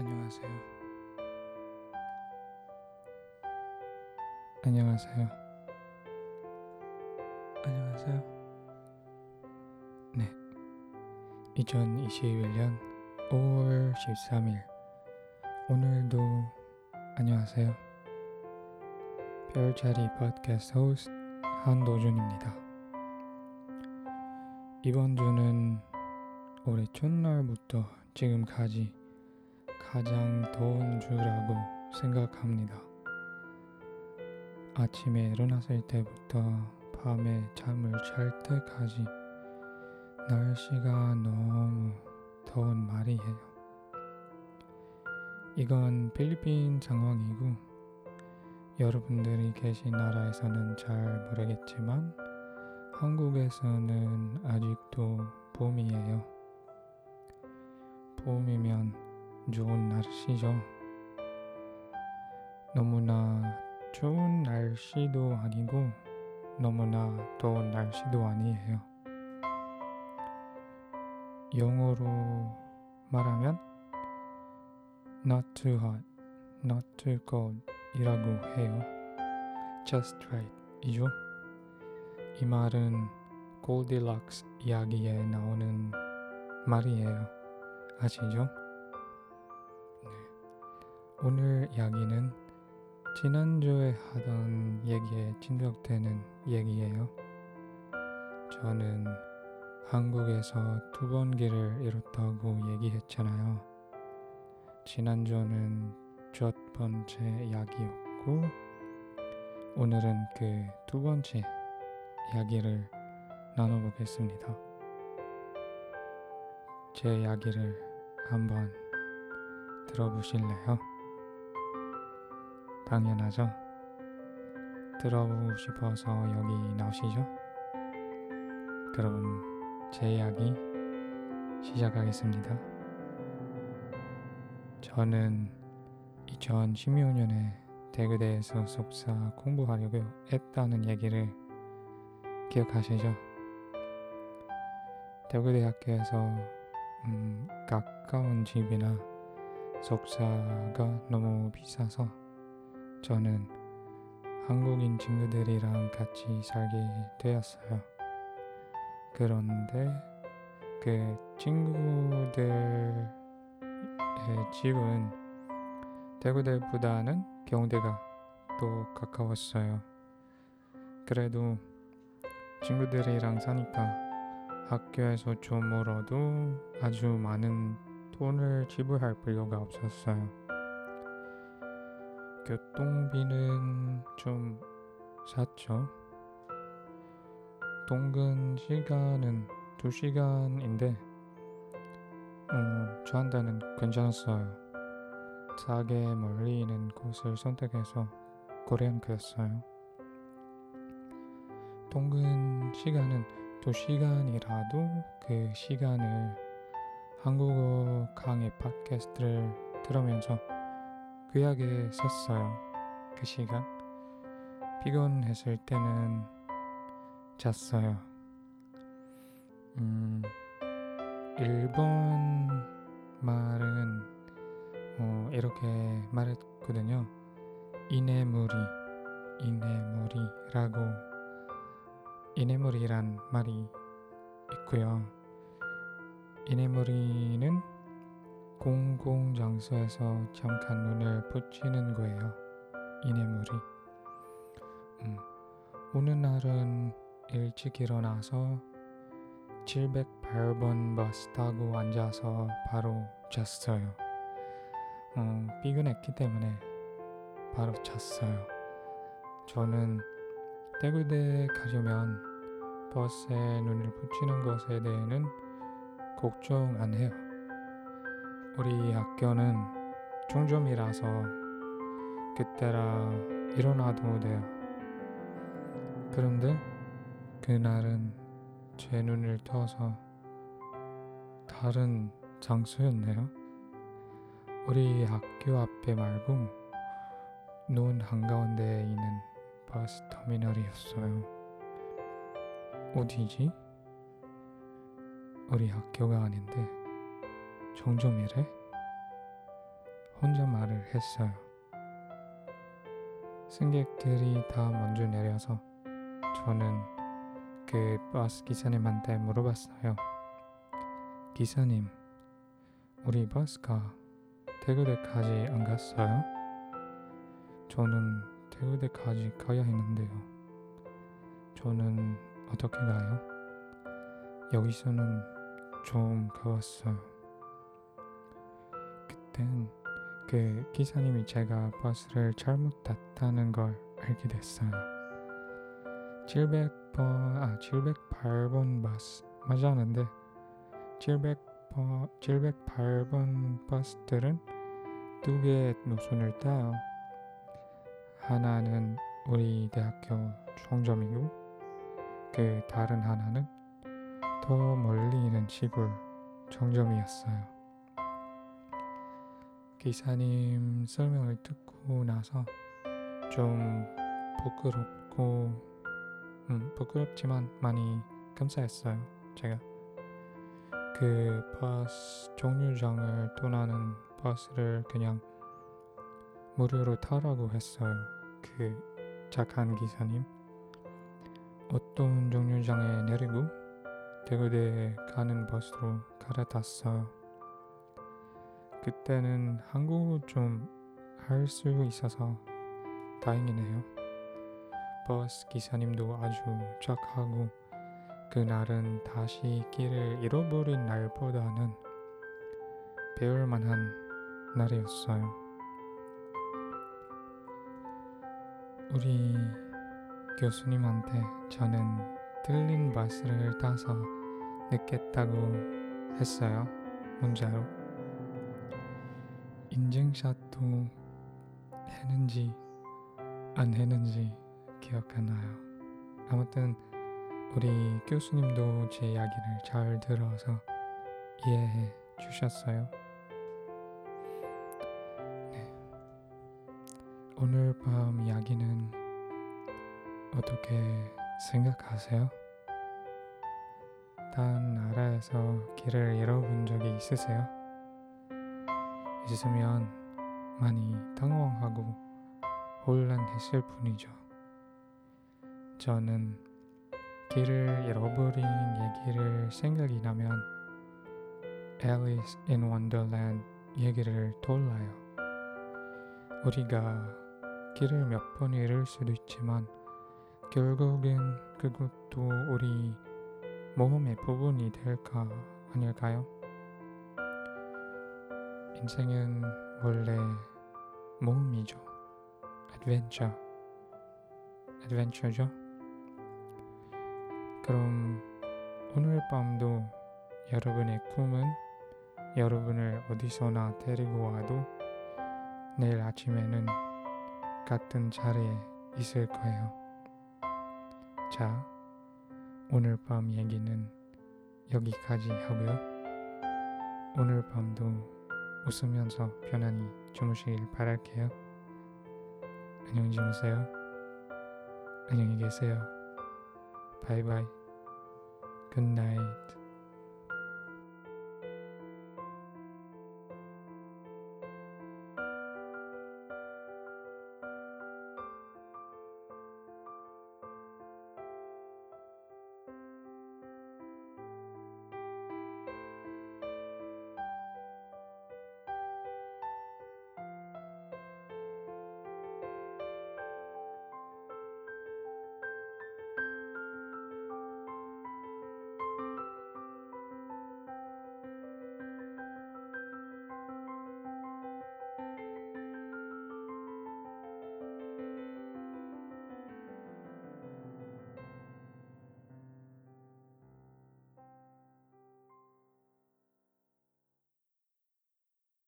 안녕하세요. 안녕하세요. 안녕하세요. 네. 2021년 5월 13일. 오늘도 안녕하세요. 별자리 팟캐스트 호스트 한도준입니다. 이번 주는 올해 첫날부터 지금까지 가장 더운 주라고 생각합니다. 아침에 일어났을 때부터 밤에 잠을 잘 때까지 날씨가 너무 더운 말이에요. 이건 필리핀 상황이고 여러분들이 계신 나라에서는 잘 모르겠지만 한국에서는 아직도 봄이에요. 봄이면 좋은 날씨죠. 너무나 좋은 날씨도 아니고 너무나 더운 날씨도 아니에요. 영어로 말하면 not too hot, not too cold 이라고 해요. just right 이죠. 이 말은 골디락스 이야기에 나오는 말이에요. 아시죠? 오늘 이야기는 지난주에 하던 얘기에 진격되는 얘기예요. 저는 한국에서 두 번 길을 잃었다고 얘기했잖아요. 지난주는 첫 번째 이야기였고 오늘은 그 두 번째 이야기를 나눠보겠습니다. 제 이야기를 한번 들어보실래요? 당연하죠. 들어보고 싶어서 여기 나오시죠? 그럼 제 이야기 시작하겠습니다. 저는 2016년에 대구대에서 속사 공부하려고 했다는 얘기를 기억하시죠? 대구대학교에서 음, 가까운 집이나 속사가 너무 비싸서 저는 한국인 친구들이랑 같이 살게 되었어요. 그런데 그 친구들의 집은 대구대보다는 경대가 또 가까웠어요. 그래도 친구들이랑 사니까 학교에서 좀 멀어도 아주 많은 돈을 지불할 필요가 없었어요. 교통비는 좀 샀죠. 동근 시간은 2시간인데 어, 저한테는 괜찮았어요. 싸게 멀리 있는 곳을 선택해서 고려한 거였어요. 동근 시간은 2시간이라도 그 시간을 한국어 강의 팟캐스트를 들으면서 귀하게 썼어요. 그 시간. 피곤했을 때는 잤어요. 음, 일본 말은 어, 이렇게 말했거든요. 이네무리, 이네무리라고 이네무리란 말이 있고요. 이네무리는 공공 장소에서 잠깐 눈을 붙이는 거예요. 이내물이. 음, 어느 날은 일찍 일어나서 708번 버스 타고 앉아서 바로 잤어요. 어, 피곤했기 때문에 바로 잤어요. 저는 대구대 가려면 버스에 눈을 붙이는 것에 대해는 걱정 안 해요. 우리 학교는 중점이라서 그때라 일어나도 돼요. 그런데 그날은 제 눈을 떠서 다른 장소였네요. 우리 학교 앞에 말고 논 한가운데에 있는 버스 터미널이었어요. 어디지? 우리 학교가 아닌데. 종점이래? 혼자 말을 했어요. 승객들이 다 먼저 내려서 저는 그 버스 기사님한테 물어봤어요. 기사님, 우리 버스가 대구대까지 안 갔어요? 저는 대구대까지 가야 했는데요. 저는 어떻게 가요? 여기서는 좀 가봤어요. 그땐 그 기사님이 제가 버스를 잘못 탔다는 걸 알게 됐어요. 700번, 아, 708번 버스 맞았는데 700번, 708번 버스들은 두 개의 노선을 타요. 하나는 우리 대학교 총점이고 그 다른 하나는 더 멀리 있는 시골 정점이었어요. 기사님 설명을 듣고 나서 좀 부끄럽고 음, 부끄럽지만 많이 감사했어요. 제가 그 버스 종류장을 떠나는 버스를 그냥 무료로 타라고 했어요. 그 착한 기사님 어떤 종류장에 내리고 대구대에 가는 버스로 갈아탔어요. 그때는 한국어 좀 할 수 있어서 다행이네요. 버스 기사님도 아주 착하고 그날은 다시 길을 잃어버린 날보다는 배울 만한 날이었어요. 우리 교수님한테 저는 틀린 버스를 타서 늦겠다고 했어요. 문자로. 인증샷도 했는지 안 했는지 기억 안 나요. 아무튼 우리 교수님도 제 이야기를 잘 들어서 이해해 주셨어요. 네. 오늘 밤 이야기는 어떻게 생각하세요? 다른 나라에서 길을 잃어본 적이 있으세요? 있으면 많이 당황하고 혼란했을 뿐이죠. 저는 길을 잃어버린 얘기를 생각이 나면 Alice in Wonderland 얘기를 떠올라요. 우리가 길을 몇 번 잃을 수도 있지만 결국엔 그것도 우리 모험의 부분이 될까 아닐까요? 인생은 원래 모험이죠. adventure. adventure죠. 그럼 오늘 밤도 여러분의 꿈은 여러분을 어디서나 데리고 와도 내일 아침에는 같은 자리에 있을 거예요. 자, 오늘 밤 얘기는 여기까지 하고요. 오늘 밤도 웃으면서 편안히 주무시길 바랄게요. 안녕히 주무세요. 안녕히 계세요. 바이바이. 굿나잇.